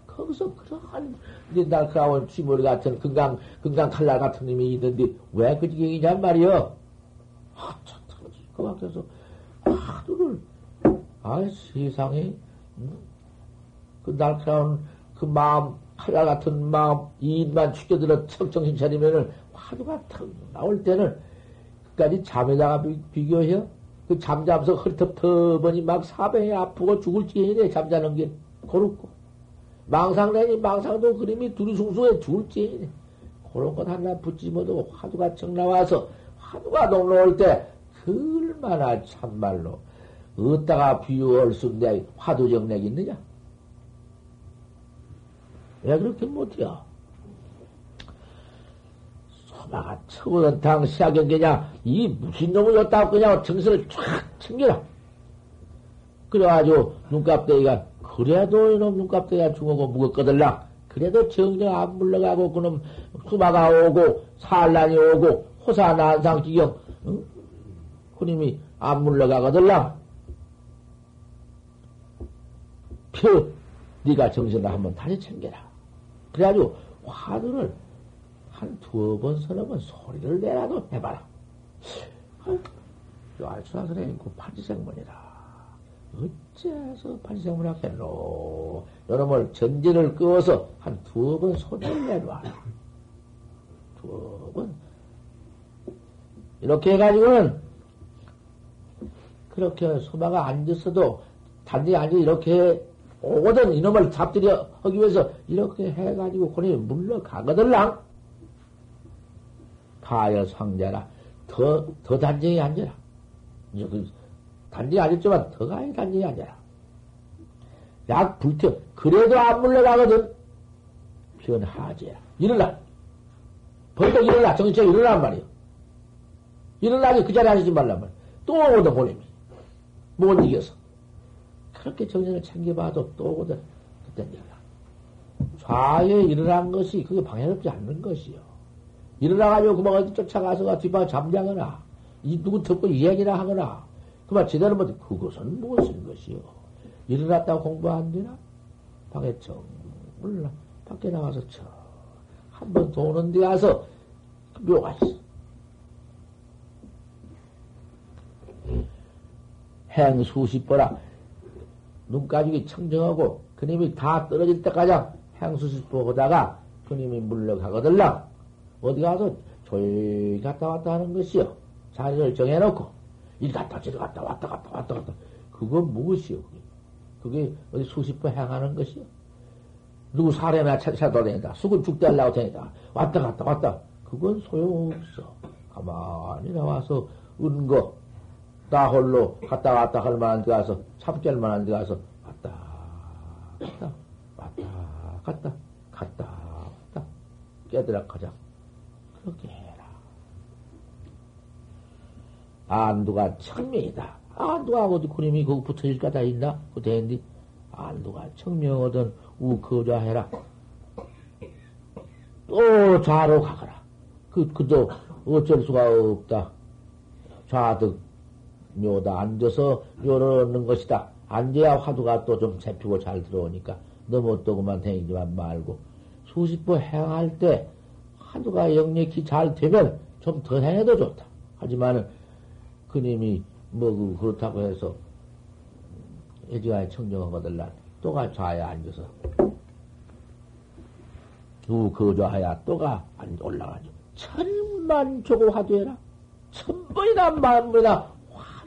거기서 그러한 이제 날카로운 쥐머리 같은 금강 금강 칼날 같은 놈이 있는데 왜 그지경이냐 말이야. 아, 참, 그 밖에서 하루를 아, 세상에, 그 날카로운 그 마음, 칼날 같은 마음, 이입만 죽여들어 척 정신 차리면은 화두가 턱 나올 때는 끝까지 잠에다가 비, 교해그 잠자면서 헐텁텁하니 막 사배에 아프고 죽을 지경이네, 잠자는 게. 고롭고. 망상내니 망상도 그림이 두리숭숭해 죽을 지경이네. 그런 것 하나 붙지 못하고 화두가 척 나와서 화두가 녹록올 때, 얼마나 참말로 어디다가 비유할 수내 화두정맥 있느냐? 왜 그렇게 못해요? 소마가 처우연탕 시야경계냐? 이 무슨 놈을 였다고 그냥 정신을 쫙 챙겨라. 그래가지고 눈값대기가 그래도 이놈 눈값대기가 중하고 무겁거들라. 그래도 정정 안 물러가고 그놈 수마가 오고 산란이 오고 호사 난상 기경 응? 그님이 안 물러가거들라. 표, 네가 정신을 한번 다시 챙겨라. 그래가지고 화두를 한 두어 번, 서너 번 소리를 내라도 해봐라. 알수나 선생님, 그 판지생문이라. 어째서 판지생문을 했노? 여러분, 전제를 끄어서 한 두어 번 소리를 내놔라. 두어 번. 이렇게 해가지고는, 그렇게 소마가 앉았어도, 단지 앉아 이렇게 오거든 이놈을 잡들여 하기 위해서 이렇게 해가지고 그놈이 물러가거들랑 가열 상자라 더, 더 단정히 앉아라. 그 단정히 앉았지만 더 가야 단정히 앉아라. 약 불태, 그래도 안 물러가거든. 변하지야. 일어나. 벌떡 일어나. 정신 일어난 말이야. 일어나기 그 자리에 앉지 말란 말이야. 또 오거든, 고님이. 못 이겨서. 그렇게 정신을 챙겨봐도 또 오거든. 그땐 일어나. 좌에 일어난 것이 그게 방해롭지 않는 것이요. 일어나가지고 그만 어디 쫓아가서 뒷방에 잠자거나, 이 누구 듣고 이야기나 하거나, 그만 제대로 못, 그것은 무엇인 것이요. 일어났다고 공부 안 되나? 방에 정, 몰라. 밖에 나가서 저, 한번 도는 데 가서 묘가 있어. 행 수십 보라. 눈가죽이 청정하고 그님이 다 떨어질 때까지 행수십 보다가 그님이 물러가거들라. 어디 가서 조용히 갔다 왔다 하는 것이요. 자리를 정해놓고 일 갔다 저리 갔다 왔다 갔다 왔다 갔다. 그건 무엇이요? 그게 어디 수십 번 행하는 것이요. 누구 사례나 찾아도 된다. 수군 죽대 하려고 되니다. 왔다 갔다 왔다. 그건 소용없어. 가만히 나와서 은거, 나 홀로 갔다 왔다 할 만한 데 가서, 참깰 만한 데 가서, 왔다, 갔다, 왔다, 갔다, 갔다, 왔다. 깨들어 가자. 그렇게 해라. 안두가 청명이다. 안두가 어디 그림이 거기 붙어질 까 다 있나? 그 대인데, 안두가 청명하던 우 거좌해라. 또 좌로 가거라. 그, 그도 어쩔 수가 없다. 좌득, 묘다. 앉아서 얻는 것이다. 앉아야 화두가 또 좀 잡히고 잘 들어오니까 너무 또 그만 다니지만 말고 수십 번 행할 때 화두가 영력히 잘 되면 좀 더 행해도 좋다. 하지만은 그님이 뭐그 그렇다고 해서 애지가 청정한 것들 또가 좌에 앉아서 우 거좌하야 또가 안 올라가죠. 천만 조고 화두해라. 천 번이나 만 번이나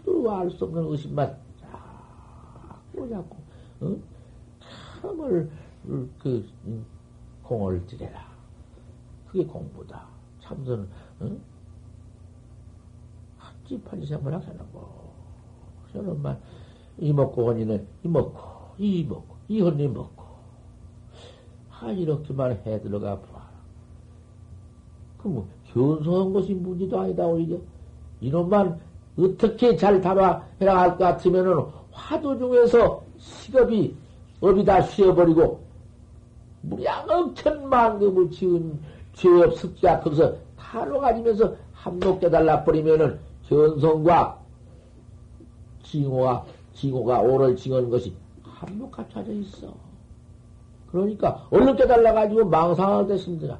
화두 알수 없는 의심만 자꾸 자꾸 어? 참을 그 공을 들여라. 그게 공부다. 참선 어? 합집하지 생각을 하는 거. 저런만 이먹고 언니는 이먹고 이먹고 이언니 먹고 아, 이렇게만 해 들어가 봐. 그뭐 견성한 것이 문제도 아니다 오히려 이놈만 어떻게 잘 해라 할것 같으면은 화두 중에서 식업이 업이 다 쉬어버리고 무량 억천만 급을 지은 죄업 습자 거기서 타로 가지면서 함록 깨달라 버리면은 견성과 징호가 징호가 오를 징하는 것이 함록 갖춰져 있어. 그러니까 얼른 깨달아가지고 망상할 때 힘들어.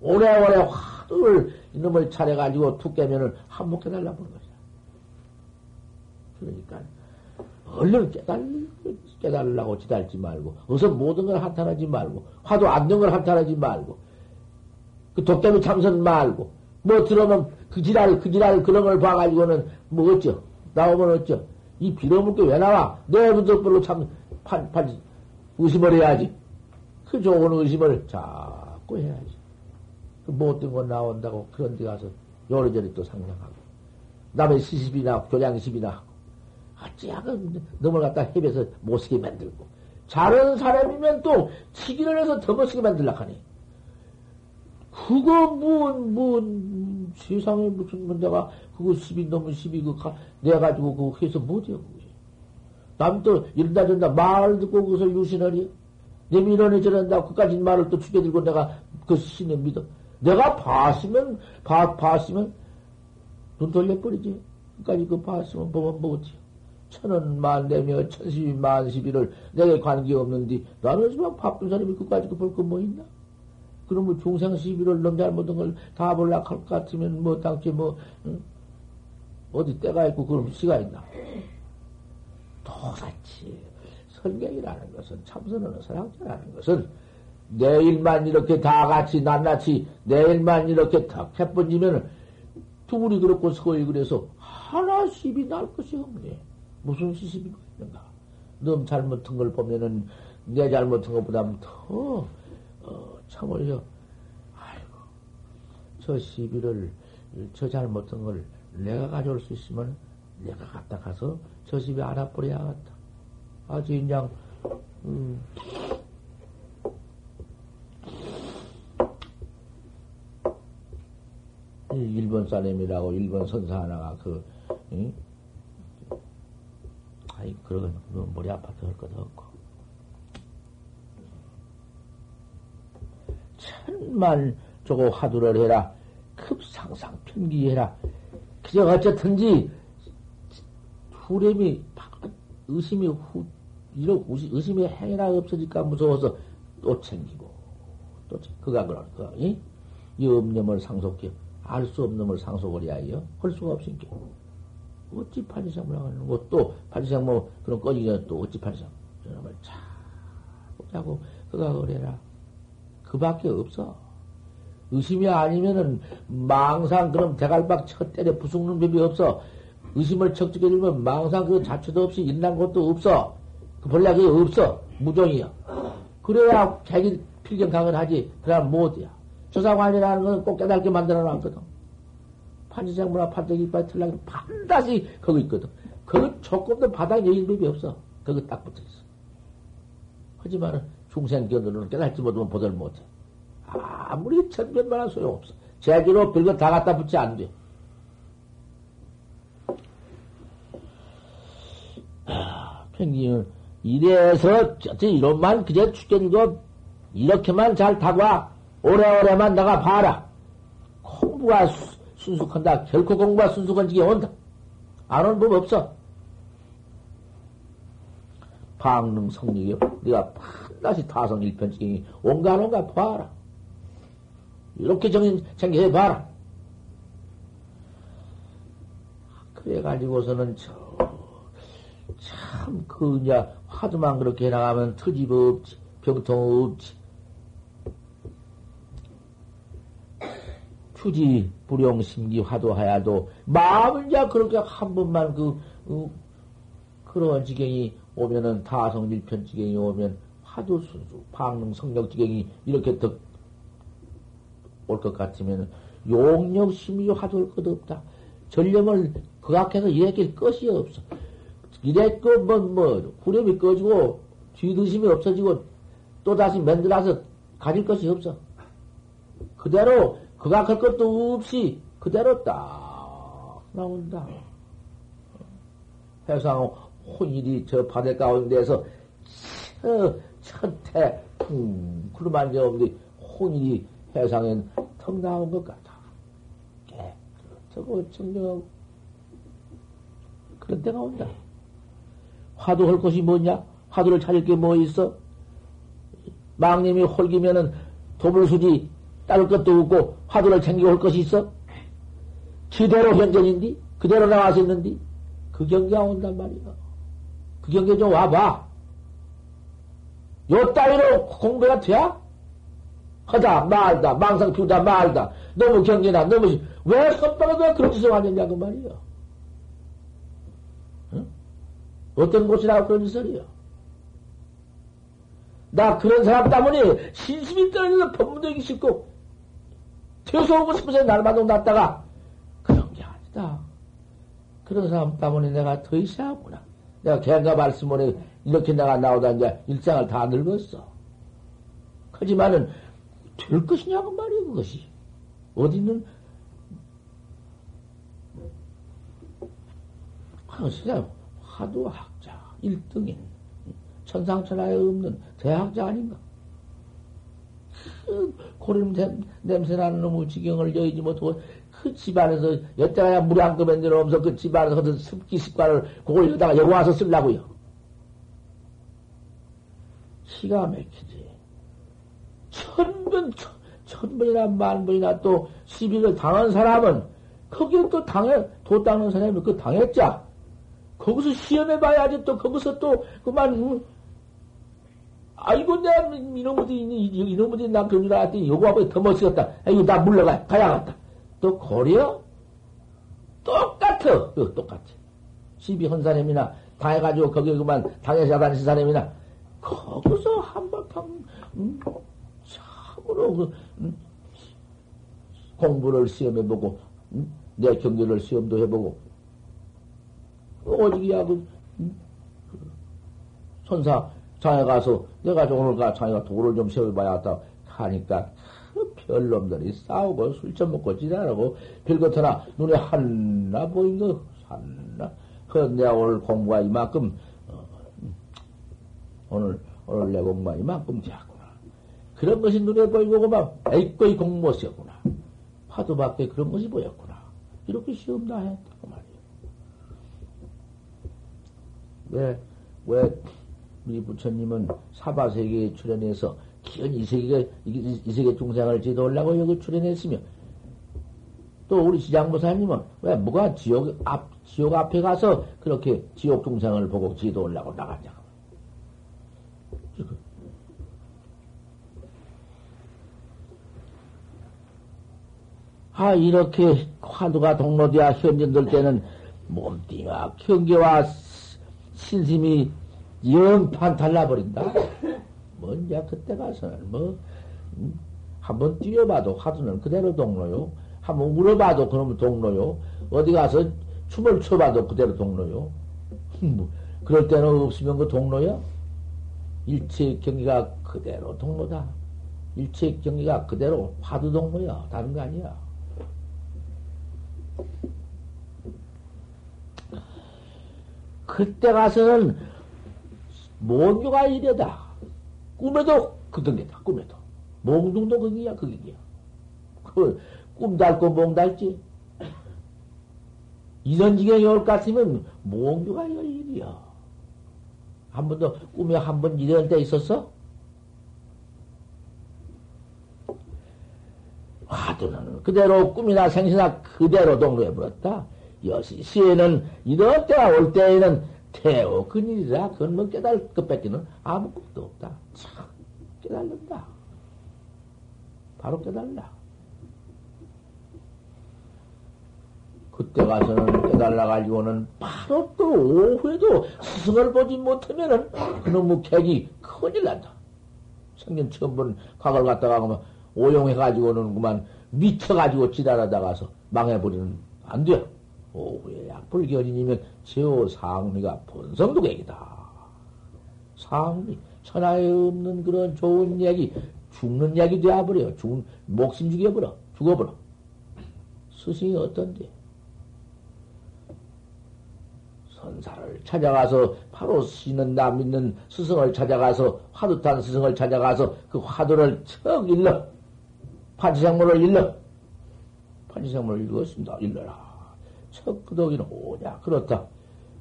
오래오래 화 두를 이놈을 차려가지고 툭 깨면은 한몫 깨달라 보는 거야. 그러니까 얼른 깨달, 깨달으려고 지달지 말고, 어서 모든 걸 한탄하지 말고, 화도 안 된 걸 한탄하지 말고, 그 도깨비 참선 말고, 뭐 들어오면 그 지랄, 그 지랄 그런 걸 봐가지고는 뭐 어쩌? 나오면 어쩌? 이 빌어먹게 왜 나와? 내부덕별로 참, 판, 판, 의심을 해야지. 그 좋은 의심을 자꾸 해야지. 그 못된 거 나온다고 그런 데 가서 요리저리 또 상상하고. 남의 시집이나 교량시집이나 하고. 어찌하건 넘을 갖다 헤매서 못쓰게 만들고. 잘하는 사람이면 또 치기를 해서 더 못쓰게 만들라 하니. 그거, 뭐, 뭐, 세상에 무슨, 뭐 내가, 그거 시비 넘은 시비, 그, 가, 내가지고 그거 해서 못해요, 그게. 남도 이런다 저런다 말을 듣고 그것을 유신하리. 내 민원에 저런다 그까지 말을 또 죽여들고 내가 그 신을 믿어. 내가 봤으면, 봐, 봤으면 눈 돌려버리지. 그까지 그 봤으면 보면 뭐지. 천원 만대며 천십이 만십이를 내게 관계없는데 나는 지금 바쁜 사람이 그까지 그 볼 거 뭐 있나? 그러면 중생 시비를 놈 잘못한 걸다 볼라 할것 같으면 뭐 당시 뭐 응? 어디 때가 있고 그럼 시가 있나? 똑같이 설경이라는 것은 참선하는 사랑자라는 것은 내일만 이렇게 다 같이 낱낱이 내일만 이렇게 탁 해번지면은 두불이 그렇고 서이 그래서 하나씩이 날 것이 없네. 무슨 시집이 있는가? 너 잘못한 걸 보면은 내 잘못한 것보다 더 어, 참으려 아이고 저 시비를 저 잘못한 걸 내가 가져올 수 있으면 내가 갖다 가서 저 집에 알아버려야겠다. 아주 그냥, 음, 일본 사람이라고 일본 선사 하나가 그, 응? 아이, 그러건, 그 머리 아파서 할 것도 없고. 천만 저거 화두를 해라. 급상상 편기해라. 그저 어쨌든지 후렴이 의심이 후, 이런 의심의 행위나 없어질까 무서워서 또 챙기고, 또, 챙, 그가 그러니까, 이? 이 없념을 상속해, 알 수 없는 걸 상속을 해야 할 수가 없으니까. 어찌 판지생물 하는 거, 또, 판지생 뭐, 그런 꺼지기 전에 또 어찌 판지생, 저놈을 차, 보자고, 그가 그래라. 그 밖에 없어. 의심이 아니면은, 망상, 그럼 대갈박 첫 때려 부수는 법이 없어. 의심을 척척해 주면 망상 그 자체도 없이 일난 것도 없어. 그 본래 그게 없어. 무종이야. 그래야 자기 필경 강을 하지. 그럼 못이야. 조사관이라는 건꼭 깨닫게 만들어 놨거든. 판지생문화 판때기 이빨 틀라기 반드시 거기 있거든. 그거 조금도 바닥 여인 법이 없어. 거기 딱 붙어 있어. 하지만은 중생 견으로는 깨닫지 못하면 보들 못해. 아무리 천변만한 소용없어. 제기로 별거 다 갖다 붙지 안 돼. 아, 평균 이래서 이런만 그저 죽견도 이렇게만 잘 타고 오래오래만 나가 봐라. 공부가 수, 순숙한다. 결코 공부가 순숙한 지게 온다. 안 오는 법 없어. 방능 성력이 네가 반드시 타성 일편지경이 온갖 온갖 봐라. 이렇게 정신 챙겨 봐라. 그래가지고서는 저, 참, 그, 이제, 화두만 그렇게 해나가면 터집 없지, 병통 없지. 휴지, 불용, 심기, 화두하야도, 마음을 이제 그렇게 한 번만 그, 그 그런 지경이 오면은, 다성일편 지경이 오면, 화두 순수, 방능, 성력 지경이 이렇게 더 올 것 같으면, 용력, 심리, 화두할 것 없다. 전념을 그악해서 이래낄 것이 없어. 이래껏 뭐, 뭐, 후렴이 꺼지고, 뒤드심이 없어지고, 또 다시 만들어서 가질 것이 없어. 그대로 그각할 것도 없이 그대로 딱 나온다. 해상 혼일이 저 바다 가운데서 첫해 풍 그러만 저없는데 혼일이 해상엔 턱 나온 것 같아. 저거 청정 그런 때가 온다. 화두 할 것이 뭐냐? 화두를 찾을 게 뭐 있어? 망님이 홀기면은 도불수지 따를 것도 없고 화두를 챙기고 올 것이 있어? 지대로 현전인디? 그대로 나와서 있는디? 그 경계가 온단 말이야. 그 경계 좀 와봐. 요 따위로 공부가 돼야? 하다, 말다, 망상 피우다, 말다. 너무 경계나, 너무, 왜 선방에도 그런 짓을 하느냐, 그 말이야. 응? 어떤 곳이라고 그런 짓을이야. 나 그런 사람 때문에 신심이 떨어져서 법문되기 싫고, 퇴소하고 싶어서 날마다 났다가 그런 게 아니다. 그런 사람 때문에 내가 더 이상하구나. 내가 개가 말씀을 이렇게 내가 나오다 이제 일상을 다 늙었어. 하지만은 될 것이냐고 말이야 그것이. 어디는 황시장 화두 학자 1등인 천상천하에 없는 대학자 아닌가? 그 고름 냄새 나는 놈의 지경을 여의지 못하고 그 집안에서 물이 한 컵에 내려오면서 그 집안에서 하던 습기 습관을 그걸 여기다가 여기 와서 쓰려고요. 기가 막히지. 천 번, 천, 천 번이나 만 번이나 또 시비를 당한 사람은 거기에 또 당해, 도 닦는 사람이 그 당했자. 거기서 시험해봐야지 또 거기서 또 그만 아이고, 내가 이놈들이, 이놈들이 나 병줄 알았더니 앞에 더 멋있었다. 아이고, 나 물러가, 가야겠다. 또 고려? 똑같아. 똑같아. 시비 한 사람이나, 당해가지고 거기 그만 당해서 다니신 사람이나, 거기서 한바탕, 음, 참으로 그, 음, 공부를 시험해보고, 음, 내 경제를 시험도 해보고, 오직이야, 그, 음, 그 손사, 장에 가서 내가 오늘 가 장에가 도를 좀 세워봐야겠다 하니까 그 별놈들이 싸우고 술좀 먹고 지나라고 별것 하나 눈에 하나 보인 거 하나. 그 내가 오늘 공부가 이만큼 어, 오늘 오늘 내 공부가 이만큼 되었구나. 그런 것이 눈에 보이고 그만 에이꺼이 공부 못했구나. 파도 밖에 그런 것이 보였구나. 이렇게 시험 다 했다고 말이야 왜 왜, 우리 부처님은 사바세계에 출연해서 기은 이 세계, 이, 이 세계 중생을 지도하려고 여기 출연했으며, 또 우리 시장보사님은 왜 뭐가 지옥 앞, 지옥 앞에 가서 그렇게 지옥 중생을 보고 지도하려고 나갔냐. 아, 이렇게 화두가 동로되어 현전될 때는 몸뚱이와 경계와 신심이 영판 달라버린다. 뭔지 그때 가서는 뭐, 음, 한번 뛰어봐도 화두는 그대로 동로요. 한번 물어봐도 그러면 동로요. 어디 가서 춤을 춰봐도 그대로 동로요. 뭐, 그럴 때는 없으면 그 동로야? 일체 경기가 그대로 동로다. 일체 경기가 그대로 화두 동로야. 다른 거 아니야. 그때 가서는 몽교가 이래다. 꿈에도 그던 게다, 꿈에도. 몽둥도 그기야, 그기야. 그, 꿈 닳고 몽 닳지. 이런 지경이 올것 같으면 몽교가 열 일이야. 한 번도 꿈에 한 번 이런 때 있었어? 화두는 그대로 꿈이나 생시나 그대로 동로해 버렸다. 여시시에는 이런 때가 올 때에는 태오 근일이라 그건 뭐 깨달을 것 뺏기는 아무것도 없다. 참 깨달는다. 바로 깨달라. 그때 가서는 깨달아가지고는 바로 또 오후에도 스승을 보지 못하면은 그놈의 객이 큰일 난다. 생전 처음 본 과거를 갖다가 그만 오용해가지고는 그만 미쳐가지고 지랄하다가서 망해버리는 안 돼. 오후에 약불 견인이면 제호 상미가 본성도객이다. 상미, 천하에 없는 그런 좋은 얘기, 죽는 얘기 되어버려. 죽, 목숨 죽여버려. 죽어버려. 스승이 어떤데? 선사를 찾아가서 바로 신은 나 믿는 스승을 찾아가서 화두탄 스승을 찾아가서 그 화두를 척 일러 판치생물을 일러 판치생물을 읽었습니다. 일러라. 척그덕이는 오냐. 그렇다.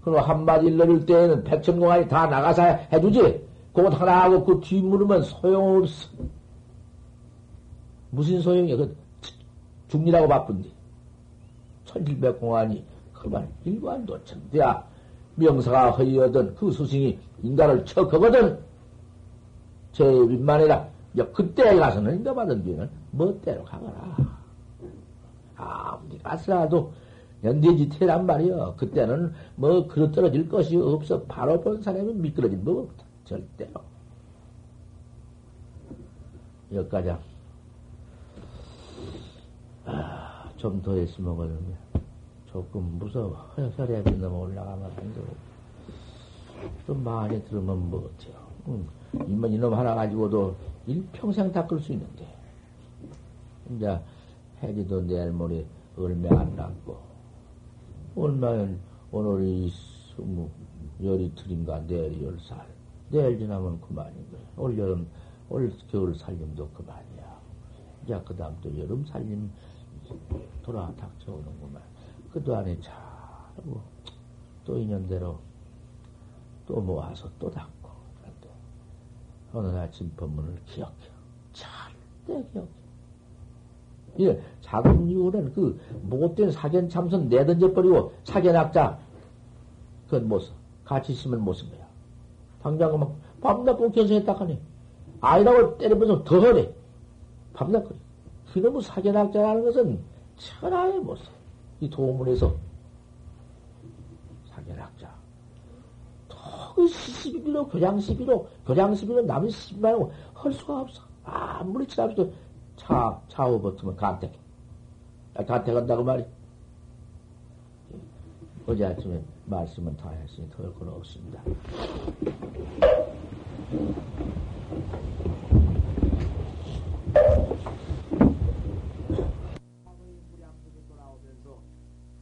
그럼 한마디 일러줄 때에는 백천공안이 다 나가서 해주지. 그것 하나 하고 그 뒷물으면 소용없어. 무슨 소용이야. 그 죽니라고 바쁜데. 천칠백공안이 그만 일관도 천대야 명사가 허이하던 그 스승이 인간을 척하거든. 제 윗만이라 그때 가서는 인가 받은 뒤에는 멋대로 가거라. 아무리 가서라도 연대지태란 말이여. 그때는 뭐 그릇 떨어질 것이 없어. 바로 본 사람은 미끄러진 법 없다. 절대로. 여기까지. 아, 좀 더 했으면 거든요. 조금 무서워. 혈혈이 너무 올라가면 안 되고. 좀 많이 들으면 뭐 어때요. 음, 이만 이놈 하나 가지고도 일평생 닦을 수 있는데. 이제 해리도 내일 모레 얼마 안 남고. 얼마연 오늘이 스무 열이틀인가 내일 열 살. 내일 지나면 그만인 거야. 올 여름, 올 겨울 살림도 그만이야. 이제 그 다음 또 여름 살림 돌아 닥쳐오는구만. 그도 안에 잘하고 또 인연대로 또 모아서 또 닦고. 그런데 어느 날 진법문을 기억해. 절대 기억해. 예, 작은 이유는 그 못된 사견 참선 내던져버리고 사견학자, 그건 못 써. 같이 있으면 못 쓴 거야. 당장 막 밤낮 꽁켜서 하네. 아이라고 때려보면 더 하네. 밤낮 그래. 그놈의 사견학자라는 것은 못 써. 이 도문에서 사견학자. 더 시비로, 교장시비로, 교장시비로 남의 시비 말고 할 수가 없어. 아무리 치랍시도 차, 차후 버티면 간택. 간택한다고 아, 말이. 어제 아침에 말씀은 다 했으니 더할 건 없습니다.